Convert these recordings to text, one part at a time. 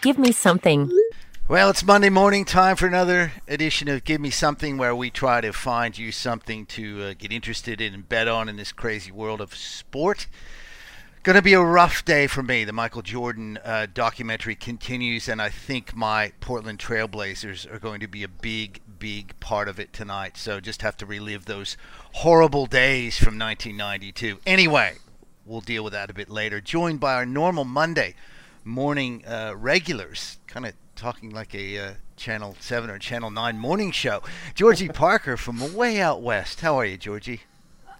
Give me something. Well, it's Monday morning time for another edition of Give Me Something, where we try to find you something to uh, get interested in and bet on in this crazy world of sport. Going to be a rough day for me. The Michael Jordan uh, documentary continues, and I think my Portland Trailblazers are going to be a big, big part of it tonight. So just have to relive those horrible days from 1992. Anyway, we'll deal with that a bit later. Joined by our normal Monday morning uh, regulars, kind of talking like a uh, Channel 7 or Channel 9 morning show. Georgie Parker from way out west. How are you, Georgie?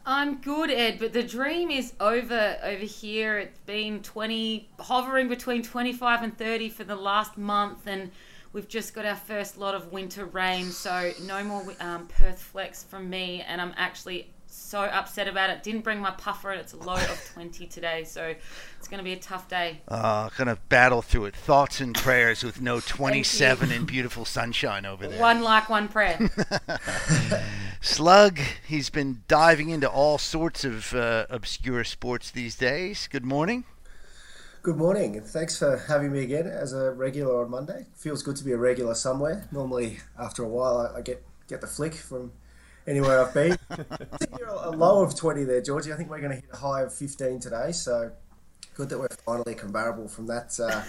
I'm good, Ed, but the dream is over over here. It's been 20, hovering between 25 and 30 for the last month, and we've just got our first lot of winter rain, so no more um, Perth flex from me, and I'm actually so upset about it. Didn't bring my puffer, and it's a low of 20 today, so it's going to be a tough day. Uh, gonna battle through it. Thoughts and prayers with no 27 and beautiful sunshine over there. One like, one prayer. Slug, he's been diving into all sorts of uh, obscure sports these days. Good morning. Good morning, and thanks for having me again as a regular on Monday. Feels good to be a regular somewhere. Normally, after a while, I, I get get the flick from anywhere I've been. I think you're a low of 20 there, Georgie. I think we're going to hit a high of 15 today, so good that we're finally comparable from that uh,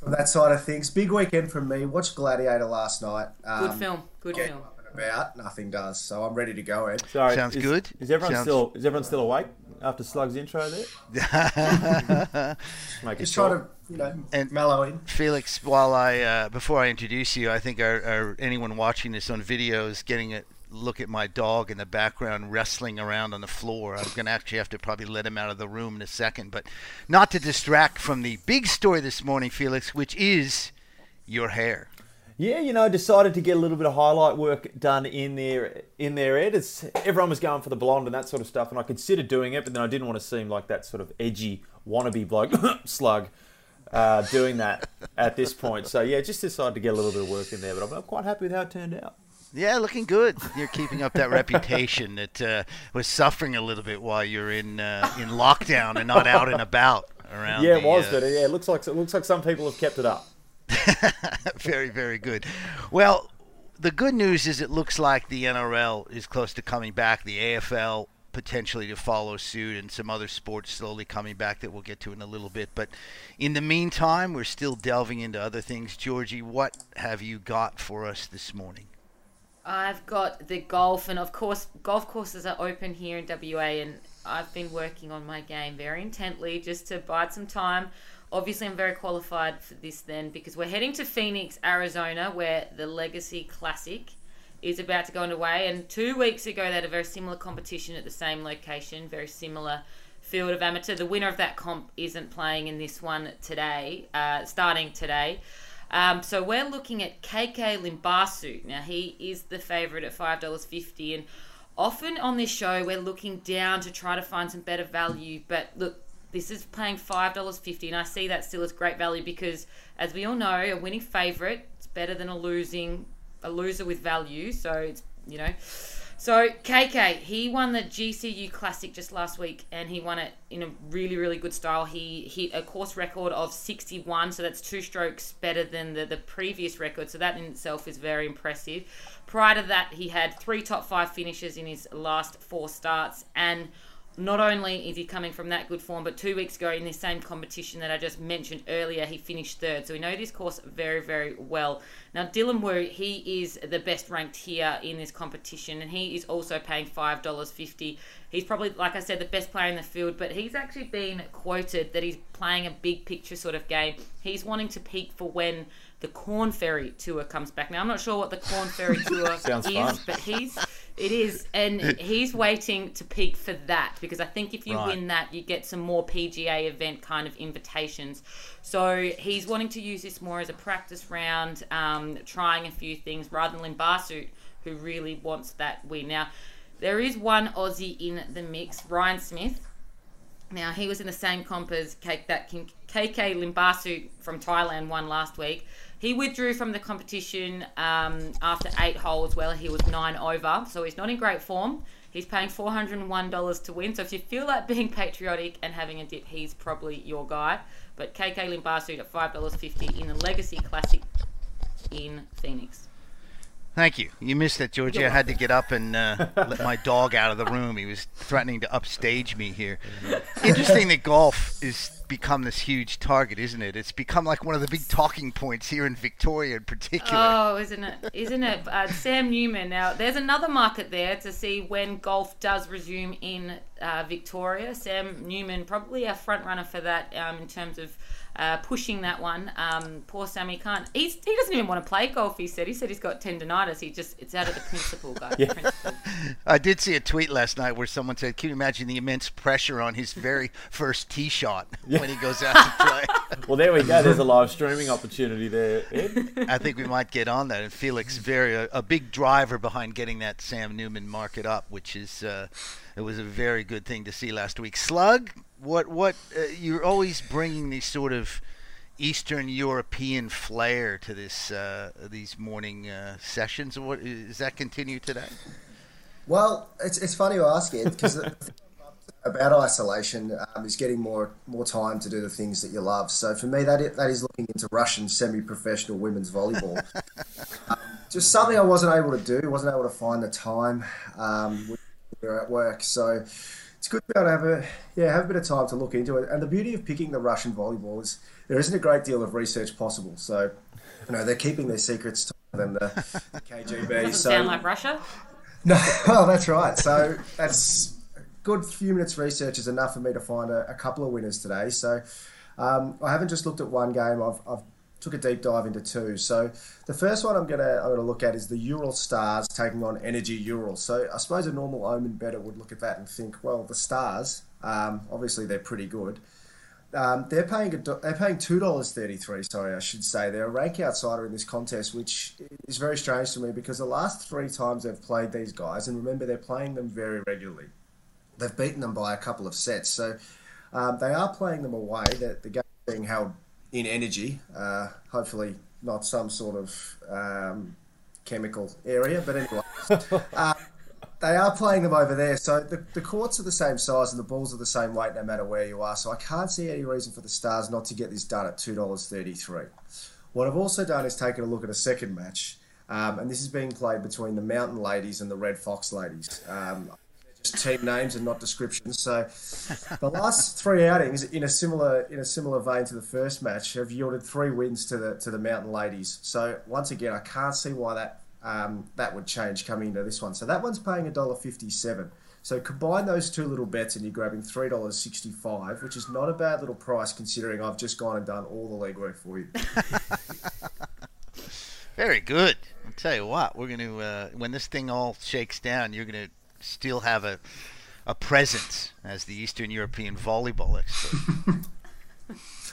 from that side of things. Big weekend from me. Watched Gladiator last night. Um, Good film. Good film. up and About nothing does, so I'm ready to go. Ed. Sorry, Sounds is, good. Is everyone Sounds- still is everyone still awake after Slug's intro there? Make Just it trying short. to you know And- mellow in. Felix, while I uh, before I introduce you, I think our, our anyone watching this on video is getting a look at my dog in the background wrestling around on the floor. I'm going to actually have to probably let him out of the room in a second, but not to distract from the big story this morning, Felix, which is your hair. Yeah, you know, decided to get a little bit of highlight work done in there in their Ed. It's, everyone was going for the blonde and that sort of stuff, and I considered doing it, but then I didn't want to seem like that sort of edgy wannabe bloke slug uh, doing that at this point. So yeah, just decided to get a little bit of work in there, but I'm, I'm quite happy with how it turned out. Yeah, looking good. You're keeping up that reputation that uh, was suffering a little bit while you're in uh, in lockdown and not out and about around. Yeah, it the, was, uh, but yeah, it looks like it looks like some people have kept it up. very, very good. Well, the good news is it looks like the NRL is close to coming back. The AFL potentially to follow suit, and some other sports slowly coming back that we'll get to in a little bit. But in the meantime, we're still delving into other things. Georgie, what have you got for us this morning? I've got the golf, and of course, golf courses are open here in WA, and I've been working on my game very intently just to bide some time. Obviously, I'm very qualified for this then because we're heading to Phoenix, Arizona, where the Legacy Classic is about to go underway. And two weeks ago, they had a very similar competition at the same location, very similar field of amateur. The winner of that comp isn't playing in this one today, uh, starting today. Um, so we're looking at KK Limbhasut. Now he is the favourite at five dollars fifty, and often on this show we're looking down to try to find some better value. But look, this is paying five dollars fifty, and I see that still as great value because, as we all know, a winning favourite is better than a losing a loser with value. So it's you know. So KK, he won the GCU Classic just last week, and he won it in a really, really good style. He hit a course record of 61, so that's two strokes better than the, the previous record. So that in itself is very impressive. Prior to that, he had three top five finishes in his last four starts, and not only is he coming from that good form, but two weeks ago in this same competition that I just mentioned earlier, he finished third. So we know this course very, very well. Now, Dylan Wu, he is the best ranked here in this competition, and he is also paying $5.50. He's probably, like I said, the best player in the field, but he's actually been quoted that he's playing a big picture sort of game. He's wanting to peak for when the Korn Ferry Tour comes back. Now, I'm not sure what the Korn Ferry Tour is, fun. but he's it is, and he's waiting to peak for that because I think if you Right. win that, you get some more PGA event kind of invitations. So he's wanting to use this more as a practice round, um, trying a few things rather than Limbhasut, who really wants that win. Now, there is one Aussie in the mix, Ryan Smith. Now he was in the same comp as K- that King- KK Limbhasut from Thailand won last week. He withdrew from the competition um, after eight holes. Well, he was nine over, so he's not in great form. He's paying $401 to win. So if you feel like being patriotic and having a dip, he's probably your guy. But KK Limbhasut at $5.50 in the Legacy Classic in Phoenix. Thank you. You missed that, Georgia. I had to get up and uh, let my dog out of the room. He was threatening to upstage me here. Interesting that golf is become this huge target, isn't it? It's become like one of the big talking points here in Victoria, in particular. Oh, isn't it? Isn't it? Uh, Sam Newman. Now, there's another market there to see when golf does resume in uh, Victoria. Sam Newman, probably a front runner for that um, in terms of uh, pushing that one. Um, poor Sammy can't. He's, he doesn't even want to play golf. He said. He said he's got tendonitis. He just it's out of the principle, guys. yeah. Principle. I did see a tweet last night where someone said, "Can you imagine the immense pressure on his very first tee shot yeah. When he goes out to play?" well, there we go. There's a live streaming opportunity there. Ed. I think we might get on that. And Felix, very a, a, big driver behind getting that Sam Newman market up, which is. Uh, it was a very good thing to see last week. Slug, what what uh, you're always bringing these sort of Eastern European flair to this uh, these morning uh, sessions. What does that continue today? Well, it's, it's funny you ask it because about isolation um, is getting more more time to do the things that you love. So for me, that is, that is looking into Russian semi-professional women's volleyball. um, just something I wasn't able to do, wasn't able to find the time. Um, we were at work, so it's good to be able to have a yeah have a bit of time to look into it. And the beauty of picking the Russian volleyball is there isn't a great deal of research possible. So you know they're keeping their secrets tighter than the, the KGB. Doesn't so, sound like Russia. No, well that's right. So that's good few minutes research is enough for me to find a, a couple of winners today. So um, I haven't just looked at one game. I've, I've took a deep dive into two. So the first one I'm gonna I'm gonna look at is the Ural Stars taking on Energy Ural. So I suppose a normal Omen better would look at that and think, well, the Stars, um, obviously they're pretty good. Um, they're paying they're paying two dollars thirty three. Sorry, I should say they're a rank outsider in this contest, which is very strange to me because the last three times they've played these guys, and remember they're playing them very regularly, they've beaten them by a couple of sets. So um, they are playing them away. The, the game being held in energy. Uh, hopefully, not some sort of um, chemical area, but anyway. uh, they are playing them over there, so the, the courts are the same size and the balls are the same weight no matter where you are. So I can't see any reason for the Stars not to get this done at two dollars thirty three. What I've also done is taken a look at a second match, um, and this is being played between the Mountain Ladies and the Red Fox Ladies. Um, just team names and not descriptions. So the last three outings in a similar in a similar vein to the first match have yielded three wins to the to the Mountain Ladies. So once again, I can't see why that um, that would change coming into this one. So that one's paying a dollar fifty seven. So combine those two little bets and you're grabbing three dollars sixty five, which is not a bad little price considering I've just gone and done all the legwork for you. Very good. I'll tell you what, we're going to uh, when this thing all shakes down, you're going to still have a a presence as the Eastern European volleyball expert.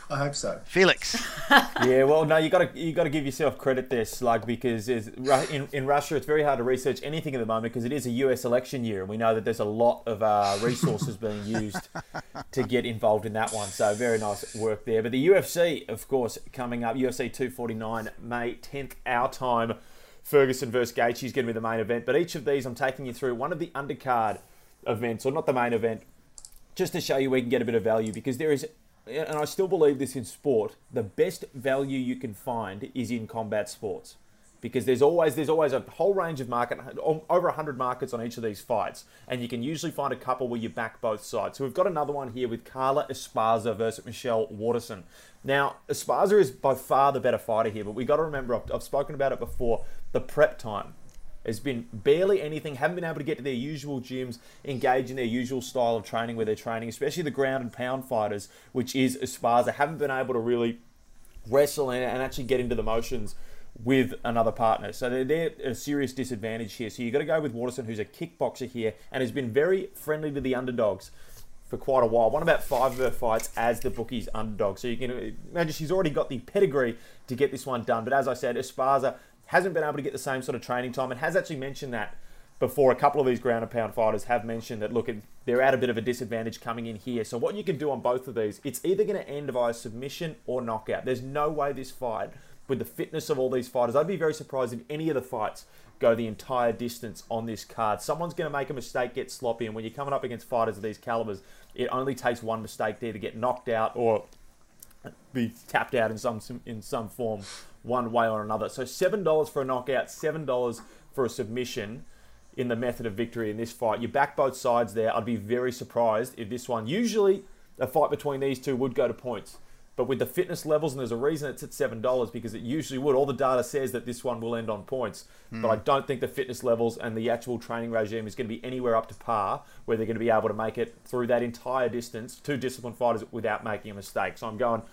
I hope so, Felix. yeah, well, no, you got to you got to give yourself credit there, Slug, because in in Russia it's very hard to research anything at the moment because it is a U.S. election year, and we know that there's a lot of uh, resources being used to get involved in that one. So very nice work there. But the UFC, of course, coming up, UFC 249, May 10th, our time. Ferguson versus Gaethje is going to be the main event. But each of these, I'm taking you through one of the undercard events, or not the main event, just to show you we can get a bit of value because there is, and I still believe this in sport, the best value you can find is in combat sports because there's always there's always a whole range of market um, over 100 markets on each of these fights and you can usually find a couple where you back both sides so we've got another one here with Carla Esparza versus Michelle Waterson now Esparza is by far the better fighter here but we got to remember I've, I've spoken about it before the prep time has been barely anything, haven't been able to get to their usual gyms, engage in their usual style of training where they're training, especially the ground and pound fighters, which is Esparza, haven't been able to really wrestle and, actually get into the motions with another partner. So they're, they're a serious disadvantage here. So you've got to go with Waterson, who's a kickboxer here and has been very friendly to the underdogs for quite a while. Won about five of her fights as the bookies underdog. So you can imagine she's already got the pedigree to get this one done. But as I said, Esparza hasn't been able to get the same sort of training time and has actually mentioned that before. A couple of these ground and pound fighters have mentioned that look they're at a bit of a disadvantage coming in here. So what you can do on both of these it's either going to end via submission or knockout. There's no way this fight with the fitness of all these fighters, I'd be very surprised if any of the fights go the entire distance on this card. Someone's going to make a mistake, get sloppy, and when you're coming up against fighters of these calibers, it only takes one mistake there to get knocked out or be tapped out in some in some form, one way or another. So seven dollars for a knockout, seven dollars for a submission in the method of victory in this fight. You back both sides there. I'd be very surprised if this one. Usually, a fight between these two would go to points. But with the fitness levels, and there's a reason it's at seven dollars because it usually would. All the data says that this one will end on points, mm. but I don't think the fitness levels and the actual training regime is going to be anywhere up to par where they're going to be able to make it through that entire distance. Two disciplined fighters without making a mistake. So I'm going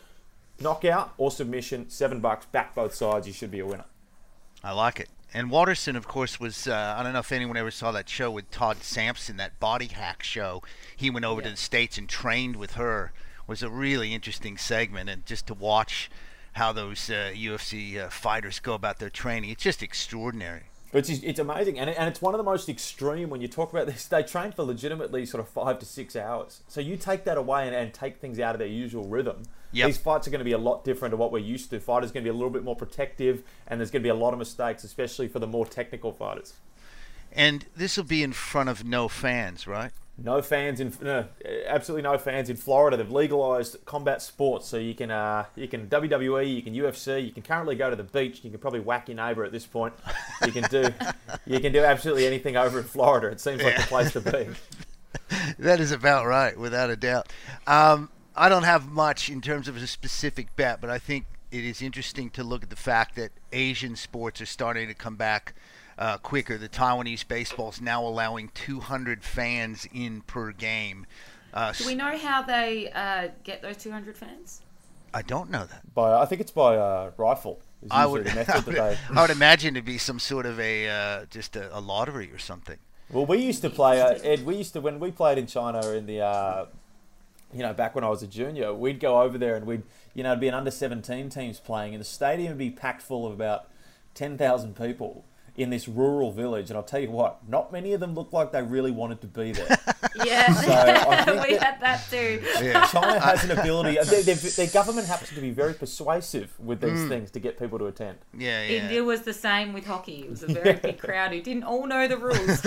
knockout or submission, seven bucks, back both sides. You should be a winner. I like it. And Waterson, of course, was uh, I don't know if anyone ever saw that show with Todd Sampson, that body hack show. He went over yeah. to the states and trained with her was a really interesting segment, and just to watch how those uh, UFC uh, fighters go about their training, it's just extraordinary. It's, it's amazing, and, it, and it's one of the most extreme when you talk about this. They train for legitimately sort of five to six hours. So you take that away and, and take things out of their usual rhythm. Yep. These fights are going to be a lot different to what we're used to. Fighters are going to be a little bit more protective, and there's going to be a lot of mistakes, especially for the more technical fighters. And this will be in front of no fans, right? No fans in no, absolutely no fans in Florida. They've legalized combat sports, so you can uh, you can WWE, you can UFC, you can currently go to the beach. You can probably whack your neighbor at this point. You can do you can do absolutely anything over in Florida. It seems like yeah. the place to be. that is about right, without a doubt. Um, I don't have much in terms of a specific bet, but I think it is interesting to look at the fact that Asian sports are starting to come back uh, quicker. The Taiwanese baseball is now allowing 200 fans in per game. Uh, Do we know how they uh, get those 200 fans? I don't know that. By I think it's by uh, rifle. I would, I would, I would, imagine to be some sort of a uh, just a, a, lottery or something. Well, we used to play uh, Ed. We used to when we played in China in the you know back when I was a junior, we'd go over there and we'd you know it'd be an under 17 teams playing, and the stadium would be packed full of about 10,000 people in this rural village, and I'll tell you what, not many of them look like they really wanted to be there. yeah, so we had that too. Yeah. China has an ability. Their, their, their, government happens to be very persuasive with these mm. things to get people to attend. Yeah, yeah. India was the same with hockey. It was a very big crowd who didn't all know the rules.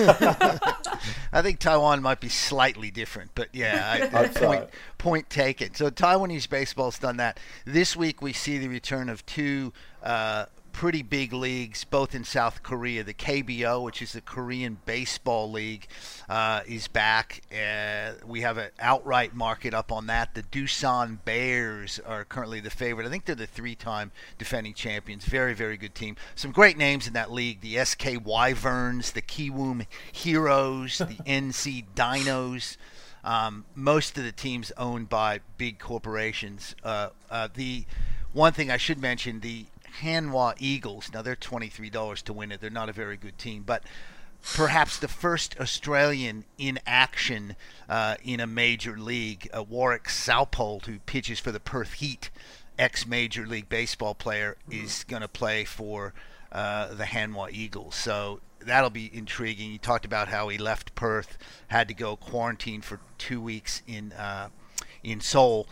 I think Taiwan might be slightly different, but yeah, I, point, point taken. So Taiwanese baseball's done that. This week we see the return of two. Uh, pretty big leagues, both in South Korea. The KBO, which is the Korean Baseball League, uh, is back. Uh, we have an outright market up on that. The Doosan Bears are currently the favorite. I think they're the three-time defending champions. Very, very good team. Some great names in that league: the SK Wyverns, the Kiwoom Heroes, the NC Dinos. Um, most of the teams owned by big corporations. Uh, uh, the one thing I should mention: the Hanwha Eagles. Now they're $23 to win it. They're not a very good team, but perhaps the first Australian in action uh, in a major league, uh, Warwick Saupold, who pitches for the Perth Heat, ex Major League Baseball player, is going to play for uh, the Hanwha Eagles. So that'll be intriguing. You talked about how he left Perth, had to go quarantine for two weeks in uh, in Seoul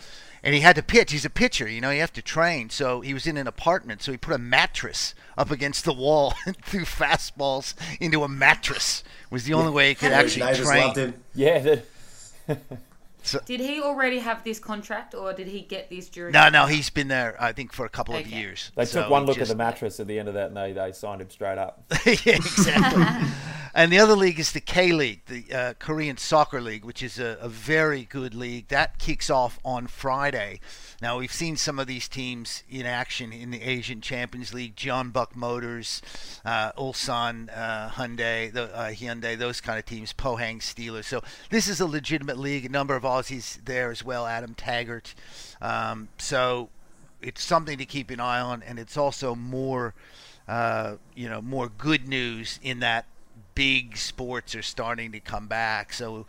and he had to pitch. He's a pitcher, you know. You have to train. So he was in an apartment. So he put a mattress up against the wall and threw fastballs into a mattress. Was the only way he could actually train. Yeah. So, did he already have this contract, or did he get this during? No, no, he's been there. I think for a couple okay. of years. They so took one look just, at the mattress at the end of that, and they, they signed him straight up. yeah, exactly. and the other league is the K League, the uh, Korean Soccer League, which is a, a, very good league. That kicks off on Friday. Now we've seen some of these teams in action in the Asian Champions League: Jeonbuk Motors, uh, Ulsan uh, Hyundai, the, uh, Hyundai, those kind of teams, Pohang Steelers. So this is a legitimate league. A number of Aussies there as well. Adam Taggart. Um, so it's something to keep an eye on, and it's also more, uh, you know, more good news in that big sports are starting to come back. So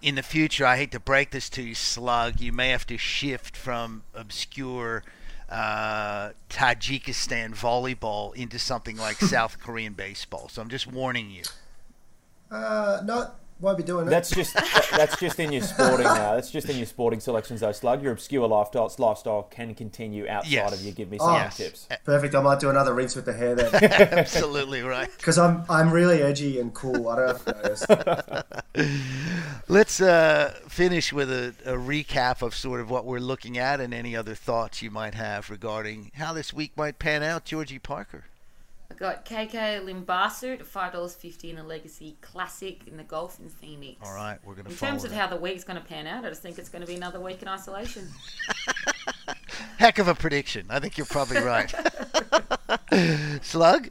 in the future, I hate to break this to you, Slug, you may have to shift from obscure uh, Tajikistan volleyball into something like South Korean baseball. So I'm just warning you. Uh, not won't be doing it. That's just that- that's just in your sporting now. That's just in your sporting selections, though, Slug. Your obscure lifestyle lifestyle can continue outside Yes. of you. give me Oh, some yes. tips. Perfect. I might do another rinse with the hair then, Absolutely right. because I'm I'm really edgy and cool. I don't know if you. Let's uh, finish with a, a recap of sort of what we're looking at and any other thoughts you might have regarding how this week might pan out. Georgie Parker. I got KK Limbhasut at five dollars fifty in a Legacy Classic in the golf in Phoenix. All right, we're going to In terms of that. how the week's going to pan out, I just think it's going to be another week in isolation. Heck of a prediction. I think you're probably right. Slug?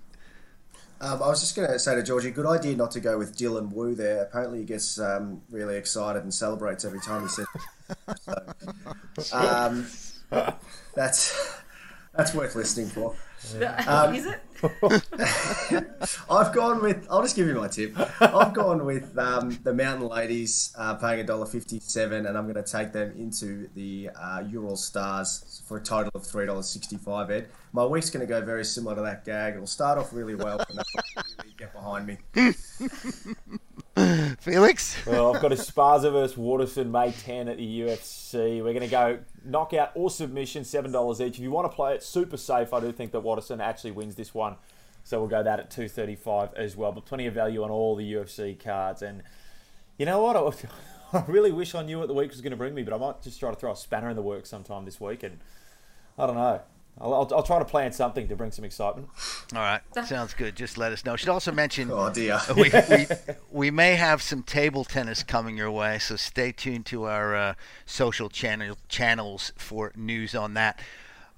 Um, I was just going to say to Georgie, good idea not to go with Dylan Wu there. Apparently, he gets um, really excited and celebrates every time he says. so, um, that's that's worth listening for. Um, Is it? I've gone with. I'll just give you my tip. I've gone with um, the Mountain Ladies uh, paying a dollar fifty-seven, and I'm going to take them into the uh, Ural Stars for a total of three dollars sixty-five. Ed, my week's going to go very similar to that gag. It'll start off really well, and that'll really get behind me. Felix? Well, I've got a Sparza versus Waterson May 10 at the UFC. We're going to go knockout or submission, $7 each. If you want to play it super safe, I do think that Waterson actually wins this one. So we'll go that at 235 as well. But plenty of value on all the UFC cards. And you know what? I, I really wish I knew what the week was going to bring me, but I might just try to throw a spanner in the works sometime this week. And I don't know. I'll, I'll, I'll try to plan something to bring some excitement. All right, sounds good. Just let us know. Should also mention Oh dear. we, we, we may have some table tennis coming your way, so stay tuned to our uh, social channel channels for news on that.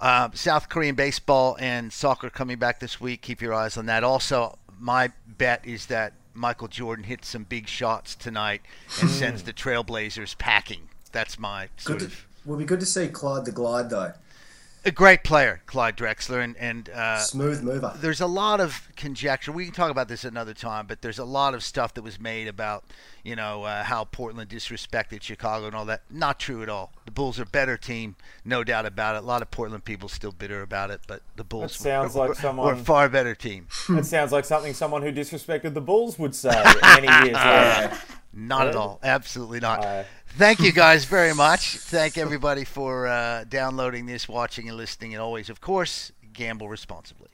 Uh, South Korean baseball and soccer coming back this week. Keep your eyes on that. Also, my bet is that Michael Jordan hits some big shots tonight and sends the Trailblazers packing. That's my sort Good to, of will be good to see Clyde the Glide though. A great player, Clyde Drexler, and and uh, Smooth mover. there's a lot of conjecture. We can talk about this another time, but there's a lot of stuff that was made about, you know, uh, how Portland disrespected Chicago and all that. Not true at all. The Bulls are a better team, no doubt about it. A lot of Portland people still bitter about it, but the Bulls sounds were, like were- someone- were a far better team. That sounds like something someone who disrespected the Bulls would say many years later. Not at all. Absolutely not. Uh, Thank you guys very much. Thank everybody for uh, downloading this, watching, and listening. And always, of course, gamble responsibly.